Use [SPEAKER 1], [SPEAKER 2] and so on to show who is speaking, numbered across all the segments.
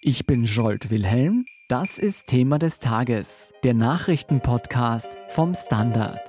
[SPEAKER 1] Ich bin Jolt Wilhelm. Das ist Thema des Tages, der Nachrichtenpodcast vom Standard.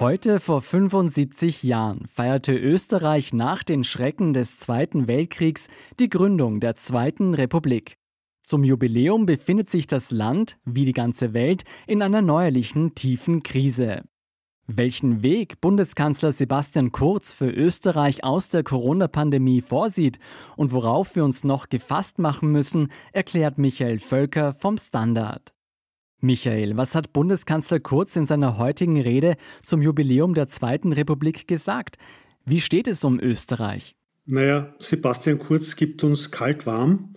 [SPEAKER 1] Heute vor 75 Jahren feierte Österreich nach den Schrecken des Zweiten Weltkriegs die Gründung der Zweiten Republik. Zum Jubiläum befindet sich das Land, wie die ganze Welt, in einer neuerlichen tiefen Krise. Welchen Weg Bundeskanzler Sebastian Kurz für Österreich aus der Corona-Pandemie vorsieht und worauf wir uns noch gefasst machen müssen, erklärt Michael Völker vom Standard. Michael, was hat Bundeskanzler Kurz in seiner heutigen Rede zum Jubiläum der Zweiten Republik gesagt? Wie steht es um Österreich?
[SPEAKER 2] Naja, Sebastian Kurz gibt uns kalt warm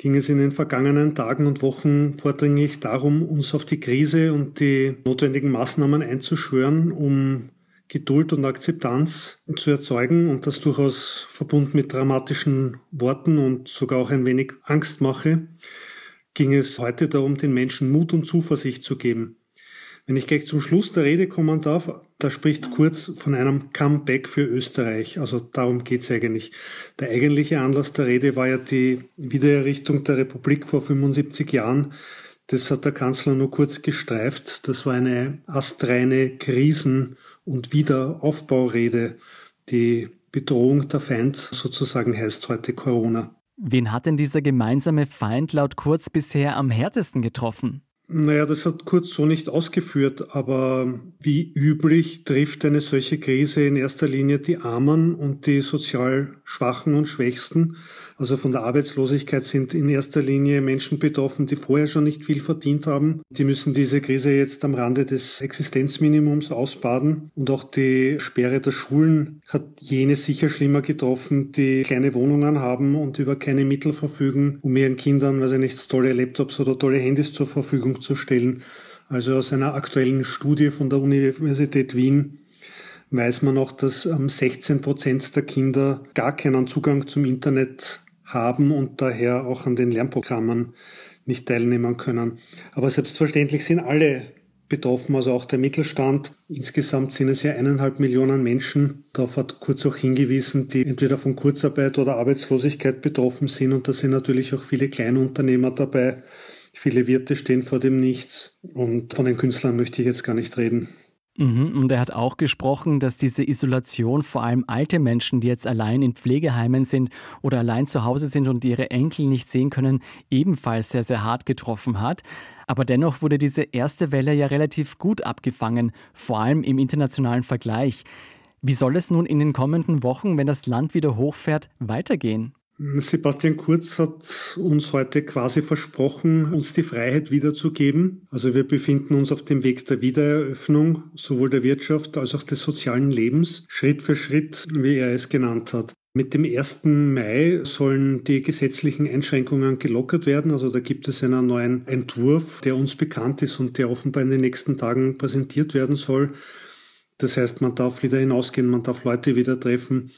[SPEAKER 2] ging es in den vergangenen Tagen und Wochen vordringlich darum, uns auf die Krise und die notwendigen Maßnahmen einzuschwören, um Geduld und Akzeptanz zu erzeugen und das durchaus verbunden mit dramatischen Worten und sogar auch ein wenig Angstmache, ging es heute darum, den Menschen Mut und Zuversicht zu geben. Wenn ich gleich zum Schluss der Rede kommen darf, da spricht Kurz von einem Comeback für Österreich. Also darum geht's eigentlich. Der eigentliche Anlass der Rede war ja die Wiedererrichtung der Republik vor 75 Jahren. Das hat der Kanzler nur kurz gestreift. Das war eine astreine Krisen- und Wiederaufbaurede. Die Bedrohung der Feind sozusagen heißt heute Corona.
[SPEAKER 1] Wen hat denn dieser gemeinsame Feind laut Kurz bisher am härtesten getroffen?
[SPEAKER 2] Naja, das hat Kurz so nicht ausgeführt, aber wie üblich trifft eine solche Krise in erster Linie die Armen und die sozial Schwachen und Schwächsten. Also von der Arbeitslosigkeit sind in erster Linie Menschen betroffen, die vorher schon nicht viel verdient haben. Die müssen diese Krise jetzt am Rande des Existenzminimums ausbaden. Und auch die Sperre der Schulen hat jene sicher schlimmer getroffen, die kleine Wohnungen haben und über keine Mittel verfügen, um ihren Kindern, weiß ich nicht, tolle Laptops oder tolle Handys zur Verfügung zu stellen. Also aus einer aktuellen Studie von der Universität Wien weiß man auch, dass 16 Prozent der Kinder gar keinen Zugang zum Internet haben und daher auch an den Lernprogrammen nicht teilnehmen können. Aber selbstverständlich sind alle betroffen, also auch der Mittelstand. Insgesamt sind es ja eineinhalb Millionen Menschen. Darauf hat Kurz auch hingewiesen, die entweder von Kurzarbeit oder Arbeitslosigkeit betroffen sind. Und da sind natürlich auch viele Kleinunternehmer dabei. Viele Wirte stehen vor dem Nichts. Und von den Künstlern möchte ich jetzt gar nicht reden.
[SPEAKER 1] Mhm, und er hat auch gesprochen, dass diese Isolation vor allem alte Menschen, die jetzt allein in Pflegeheimen sind oder allein zu Hause sind und ihre Enkel nicht sehen können, ebenfalls sehr, sehr hart getroffen hat. Aber dennoch wurde diese erste Welle ja relativ gut abgefangen, vor allem im internationalen Vergleich. Wie soll es nun in den kommenden Wochen, wenn das Land wieder hochfährt, weitergehen?
[SPEAKER 2] Sebastian Kurz hat uns heute quasi versprochen, uns die Freiheit wiederzugeben. Also wir befinden uns auf dem Weg der Wiedereröffnung, sowohl der Wirtschaft als auch des sozialen Lebens, Schritt für Schritt, wie er es genannt hat. Mit dem 1. Mai sollen die gesetzlichen Einschränkungen gelockert werden. Also da gibt es einen neuen Entwurf, der uns bekannt ist und der offenbar in den nächsten Tagen präsentiert werden soll. Das heißt, man darf wieder hinausgehen, man darf Leute wieder treffen.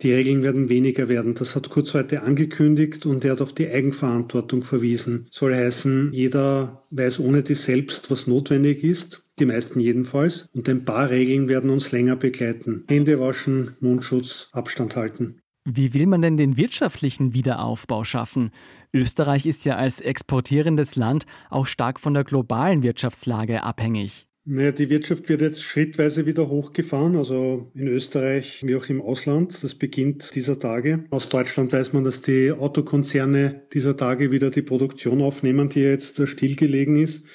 [SPEAKER 2] Die Regeln werden weniger werden. Das hat Kurz heute angekündigt und er hat auf die Eigenverantwortung verwiesen. Soll heißen, jeder weiß ohne die selbst, was notwendig ist. Die meisten jedenfalls. Und ein paar Regeln werden uns länger begleiten. Hände waschen, Mundschutz, Abstand halten.
[SPEAKER 1] Wie will man denn den wirtschaftlichen Wiederaufbau schaffen? Österreich ist ja als exportierendes Land auch stark von der globalen Wirtschaftslage abhängig.
[SPEAKER 2] Naja, die Wirtschaft wird jetzt schrittweise wieder hochgefahren, also in Österreich wie auch im Ausland. Das beginnt dieser Tage. Aus Deutschland weiß man, dass die Autokonzerne dieser Tage wieder die Produktion aufnehmen, die jetzt stillgelegen ist.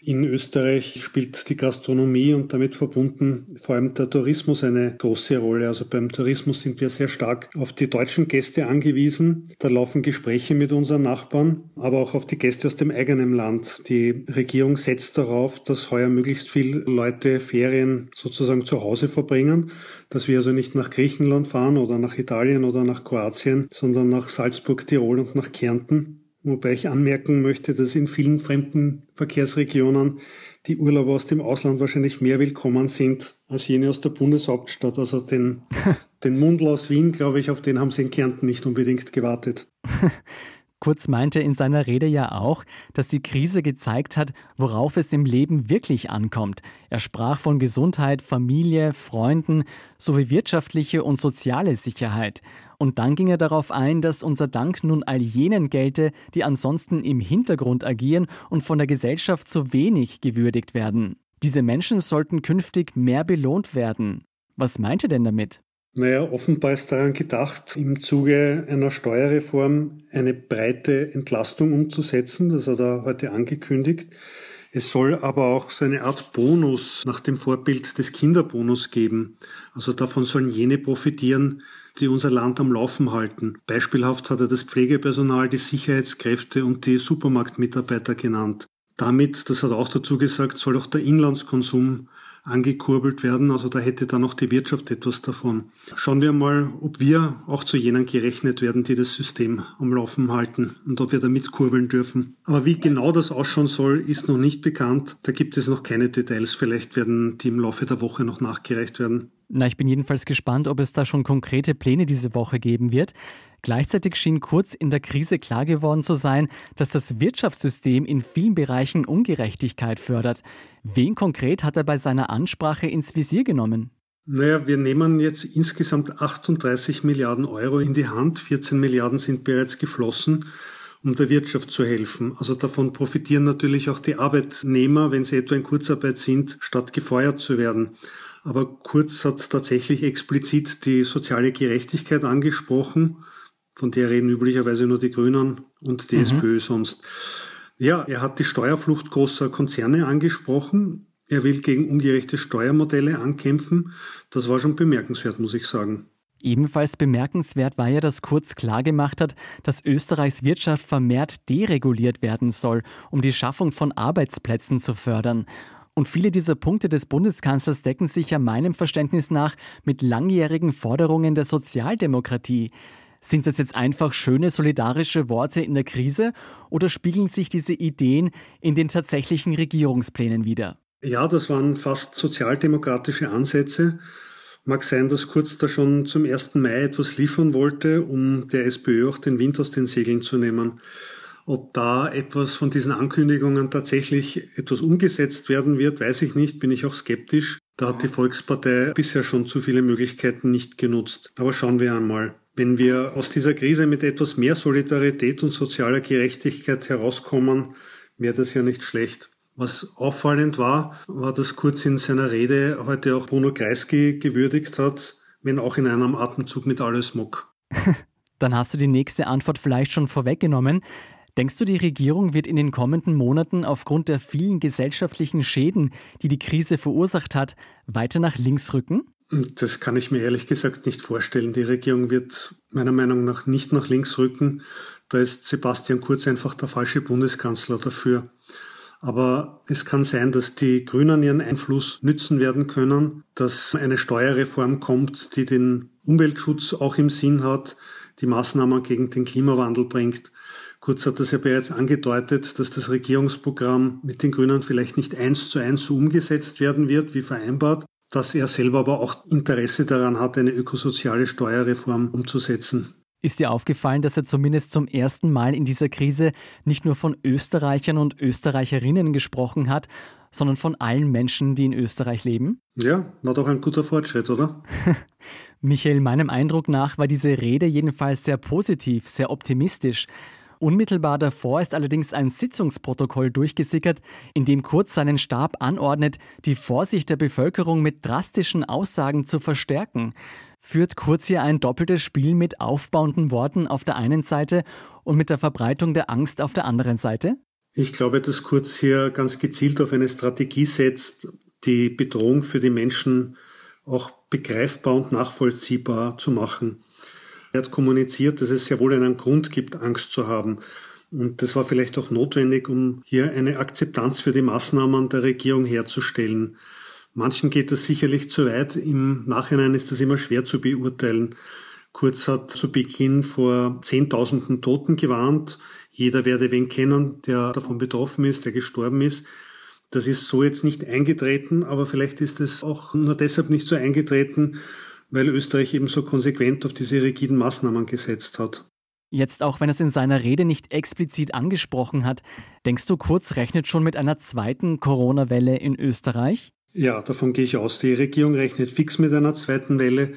[SPEAKER 2] In Österreich spielt die Gastronomie und damit verbunden vor allem der Tourismus eine große Rolle. Also beim Tourismus sind wir sehr stark auf die deutschen Gäste angewiesen. Da laufen Gespräche mit unseren Nachbarn, aber auch auf die Gäste aus dem eigenen Land. Die Regierung setzt darauf, dass heuer möglichst viele Leute Ferien sozusagen zu Hause verbringen, dass wir also nicht nach Griechenland fahren oder nach Italien oder nach Kroatien, sondern nach Salzburg, Tirol und nach Kärnten. Wobei ich anmerken möchte, dass in vielen fremden Verkehrsregionen die Urlauber aus dem Ausland wahrscheinlich mehr willkommen sind als jene aus der Bundeshauptstadt. Also den, den Mundl aus Wien, glaube ich, auf den haben sie in Kärnten nicht unbedingt gewartet.
[SPEAKER 1] Kurz meinte in seiner Rede ja auch, dass die Krise gezeigt hat, worauf es im Leben wirklich ankommt. Er sprach von Gesundheit, Familie, Freunden sowie wirtschaftliche und soziale Sicherheit. Und dann ging er darauf ein, dass unser Dank nun all jenen gelte, die ansonsten im Hintergrund agieren und von der Gesellschaft zu wenig gewürdigt werden. Diese Menschen sollten künftig mehr belohnt werden. Was meint er denn damit?
[SPEAKER 2] Naja, offenbar ist daran gedacht, im Zuge einer Steuerreform eine breite Entlastung umzusetzen. Das hat er heute angekündigt. Es soll aber auch so eine Art Bonus nach dem Vorbild des Kinderbonus geben. Also davon sollen jene profitieren, die unser Land am Laufen halten. Beispielhaft hat er das Pflegepersonal, die Sicherheitskräfte und die Supermarktmitarbeiter genannt. Damit, das hat er auch dazu gesagt, soll auch der Inlandskonsum angekurbelt werden. Also da hätte dann auch die Wirtschaft etwas davon. Schauen wir mal, ob wir auch zu jenen gerechnet werden, die das System am Laufen halten und ob wir da mitkurbeln dürfen. Aber wie genau das ausschauen soll, ist noch nicht bekannt. Da gibt es noch keine Details. Vielleicht werden die im Laufe der Woche noch nachgereicht werden.
[SPEAKER 1] Na, ich bin jedenfalls gespannt, ob es da schon konkrete Pläne diese Woche geben wird. Gleichzeitig schien kurz in der Krise klar geworden zu sein, dass das Wirtschaftssystem in vielen Bereichen Ungerechtigkeit fördert. Wen konkret hat er bei seiner Ansprache ins Visier genommen?
[SPEAKER 2] Naja, wir nehmen jetzt insgesamt 38 Milliarden Euro in die Hand. 14 Milliarden sind bereits geflossen, um der Wirtschaft zu helfen. Also davon profitieren natürlich auch die Arbeitnehmer, wenn sie etwa in Kurzarbeit sind, statt gefeuert zu werden. Aber Kurz hat tatsächlich explizit die soziale Gerechtigkeit angesprochen. Von der reden üblicherweise nur die Grünen und die mhm. SPÖ sonst. Ja, er hat die Steuerflucht großer Konzerne angesprochen. Er will gegen ungerechte Steuermodelle ankämpfen. Das war schon bemerkenswert, muss ich sagen.
[SPEAKER 1] Ebenfalls bemerkenswert war ja, dass Kurz klargemacht hat, dass Österreichs Wirtschaft vermehrt dereguliert werden soll, um die Schaffung von Arbeitsplätzen zu fördern. Und viele dieser Punkte des Bundeskanzlers decken sich ja meinem Verständnis nach mit langjährigen Forderungen der Sozialdemokratie. Sind das jetzt einfach schöne solidarische Worte in der Krise oder spiegeln sich diese Ideen in den tatsächlichen Regierungsplänen wider?
[SPEAKER 2] Ja, das waren fast sozialdemokratische Ansätze. Mag sein, dass Kurz da schon zum 1. Mai etwas liefern wollte, um der SPÖ auch den Wind aus den Segeln zu nehmen. Ob da etwas von diesen Ankündigungen tatsächlich etwas umgesetzt werden wird, weiß ich nicht, bin ich auch skeptisch. Da hat die Volkspartei bisher schon zu viele Möglichkeiten nicht genutzt. Aber schauen wir einmal. Wenn wir aus dieser Krise mit etwas mehr Solidarität und sozialer Gerechtigkeit herauskommen, wäre das ja nicht schlecht. Was auffallend war, war, dass Kurz in seiner Rede heute auch Bruno Kreisky gewürdigt hat, wenn auch in einem Atemzug mit alles Muck.
[SPEAKER 1] Dann hast du die nächste Antwort vielleicht schon vorweggenommen. Denkst du, die Regierung wird in den kommenden Monaten aufgrund der vielen gesellschaftlichen Schäden, die die Krise verursacht hat, weiter nach links rücken?
[SPEAKER 2] Das kann ich mir ehrlich gesagt nicht vorstellen. Die Regierung wird meiner Meinung nach nicht nach links rücken. Da ist Sebastian Kurz einfach der falsche Bundeskanzler dafür. Aber es kann sein, dass die Grünen ihren Einfluss nützen werden können, dass eine Steuerreform kommt, die den Umweltschutz auch im Sinn hat, die Maßnahmen gegen den Klimawandel bringt. Kurz hat das ja bereits angedeutet, dass das Regierungsprogramm mit den Grünen vielleicht nicht eins zu eins so umgesetzt werden wird, wie vereinbart, dass er selber aber auch Interesse daran hat, eine ökosoziale Steuerreform umzusetzen.
[SPEAKER 1] Ist dir aufgefallen, dass er zumindest zum ersten Mal in dieser Krise nicht nur von Österreichern und Österreicherinnen gesprochen hat, sondern von allen Menschen, die in Österreich leben?
[SPEAKER 2] Ja, war doch ein guter Fortschritt, oder?
[SPEAKER 1] Michael, meinem Eindruck nach war diese Rede jedenfalls sehr positiv, sehr optimistisch. Unmittelbar davor ist allerdings ein Sitzungsprotokoll durchgesickert, in dem Kurz seinen Stab anordnet, die Vorsicht der Bevölkerung mit drastischen Aussagen zu verstärken. Führt Kurz hier ein doppeltes Spiel mit aufbauenden Worten auf der einen Seite und mit der Verbreitung der Angst auf der anderen Seite?
[SPEAKER 2] Ich glaube, dass Kurz hier ganz gezielt auf eine Strategie setzt, die Bedrohung für die Menschen auch begreifbar und nachvollziehbar zu machen. Er hat kommuniziert, dass es sehr wohl einen Grund gibt, Angst zu haben. Und das war vielleicht auch notwendig, um hier eine Akzeptanz für die Maßnahmen der Regierung herzustellen. Manchen geht das sicherlich zu weit. Im Nachhinein ist das immer schwer zu beurteilen. Kurz hat zu Beginn vor Zehntausenden Toten gewarnt. Jeder werde wen kennen, der davon betroffen ist, der gestorben ist. Das ist so jetzt nicht eingetreten, aber vielleicht ist es auch nur deshalb nicht so eingetreten, weil Österreich eben so konsequent auf diese rigiden Maßnahmen gesetzt hat.
[SPEAKER 1] Jetzt auch wenn es in seiner Rede nicht explizit angesprochen hat, denkst du, Kurz rechnet schon mit einer zweiten Corona-Welle in Österreich?
[SPEAKER 2] Ja, davon gehe ich aus. Die Regierung rechnet fix mit einer zweiten Welle.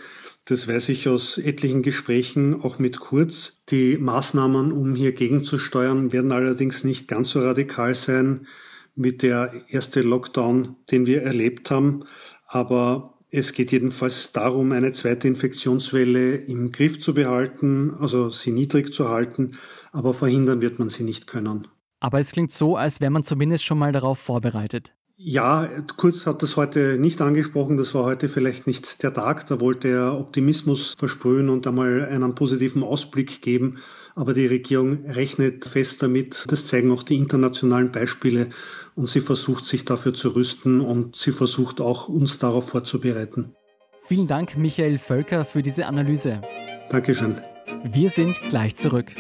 [SPEAKER 2] Das weiß ich aus etlichen Gesprächen, auch mit Kurz. Die Maßnahmen, um hier gegenzusteuern, werden allerdings nicht ganz so radikal sein wie der erste Lockdown, den wir erlebt haben. Aber es geht jedenfalls darum, eine zweite Infektionswelle im Griff zu behalten, also sie niedrig zu halten, aber verhindern wird man sie nicht können.
[SPEAKER 1] Aber es klingt so, als wäre man zumindest schon mal darauf vorbereitet.
[SPEAKER 2] Ja, Kurz hat das heute nicht angesprochen. Das war heute vielleicht nicht der Tag. Da wollte er Optimismus versprühen und einmal einen positiven Ausblick geben. Aber die Regierung rechnet fest damit. Das zeigen auch die internationalen Beispiele. Und sie versucht sich dafür zu rüsten und sie versucht auch uns darauf vorzubereiten.
[SPEAKER 1] Vielen Dank, Michael Völker, für diese Analyse.
[SPEAKER 2] Dankeschön.
[SPEAKER 1] Wir sind gleich zurück.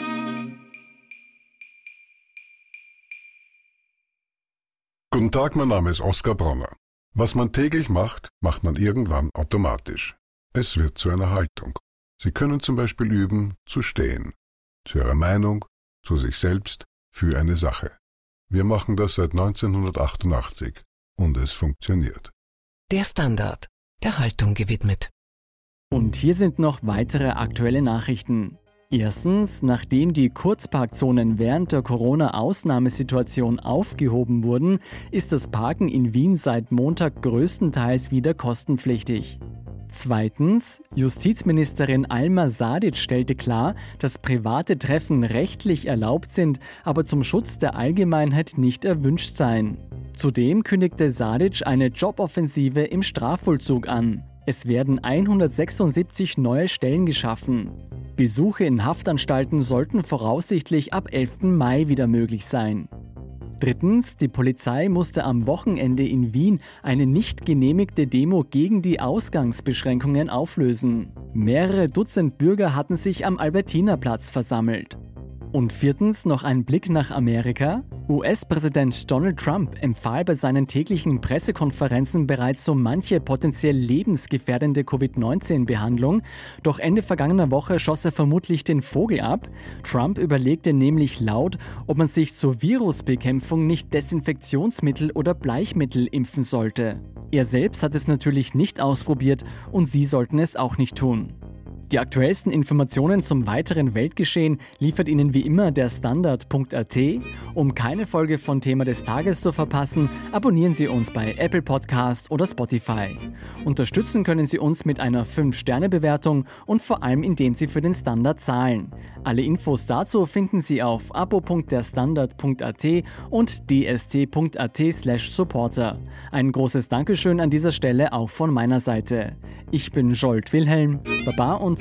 [SPEAKER 3] Guten Tag, mein Name ist Oskar Bronner. Was man täglich macht, macht man irgendwann automatisch. Es wird zu einer Haltung. Sie können zum Beispiel üben, zu stehen. Zu Ihrer Meinung, zu sich selbst, für eine Sache. Wir machen das seit 1988 und es funktioniert.
[SPEAKER 4] Der Standard, der Haltung gewidmet.
[SPEAKER 1] Und hier sind noch weitere aktuelle Nachrichten. Erstens, nachdem die Kurzparkzonen während der Corona-Ausnahmesituation aufgehoben wurden, ist das Parken in Wien seit Montag größtenteils wieder kostenpflichtig. Zweitens, Justizministerin Alma Sadic stellte klar, dass private Treffen rechtlich erlaubt sind, aber zum Schutz der Allgemeinheit nicht erwünscht seien. Zudem kündigte Sadic eine Joboffensive im Strafvollzug an. Es werden 176 neue Stellen geschaffen. Besuche in Haftanstalten sollten voraussichtlich ab 11. Mai wieder möglich sein. Drittens, die Polizei musste am Wochenende in Wien eine nicht genehmigte Demo gegen die Ausgangsbeschränkungen auflösen. Mehrere Dutzend Bürger hatten sich am Albertinerplatz versammelt. Und viertens noch ein Blick nach Amerika. US-Präsident Donald Trump empfahl bei seinen täglichen Pressekonferenzen bereits so manche potenziell lebensgefährdende Covid-19-Behandlung, doch Ende vergangener Woche schoss er vermutlich den Vogel ab. Trump überlegte nämlich laut, ob man sich zur Virusbekämpfung nicht Desinfektionsmittel oder Bleichmittel impfen sollte. Er selbst hat es natürlich nicht ausprobiert und Sie sollten es auch nicht tun. Die aktuellsten Informationen zum weiteren Weltgeschehen liefert Ihnen wie immer der Standard.at. Um keine Folge von Thema des Tages zu verpassen, abonnieren Sie uns bei Apple Podcast oder Spotify. Unterstützen können Sie uns mit einer 5-Sterne-Bewertung und vor allem indem Sie für den Standard zahlen. Alle Infos dazu finden Sie auf abo.derstandard.at und dst.at/supporter. Ein großes Dankeschön an dieser Stelle auch von meiner Seite. Ich bin Jolt Wilhelm. Baba und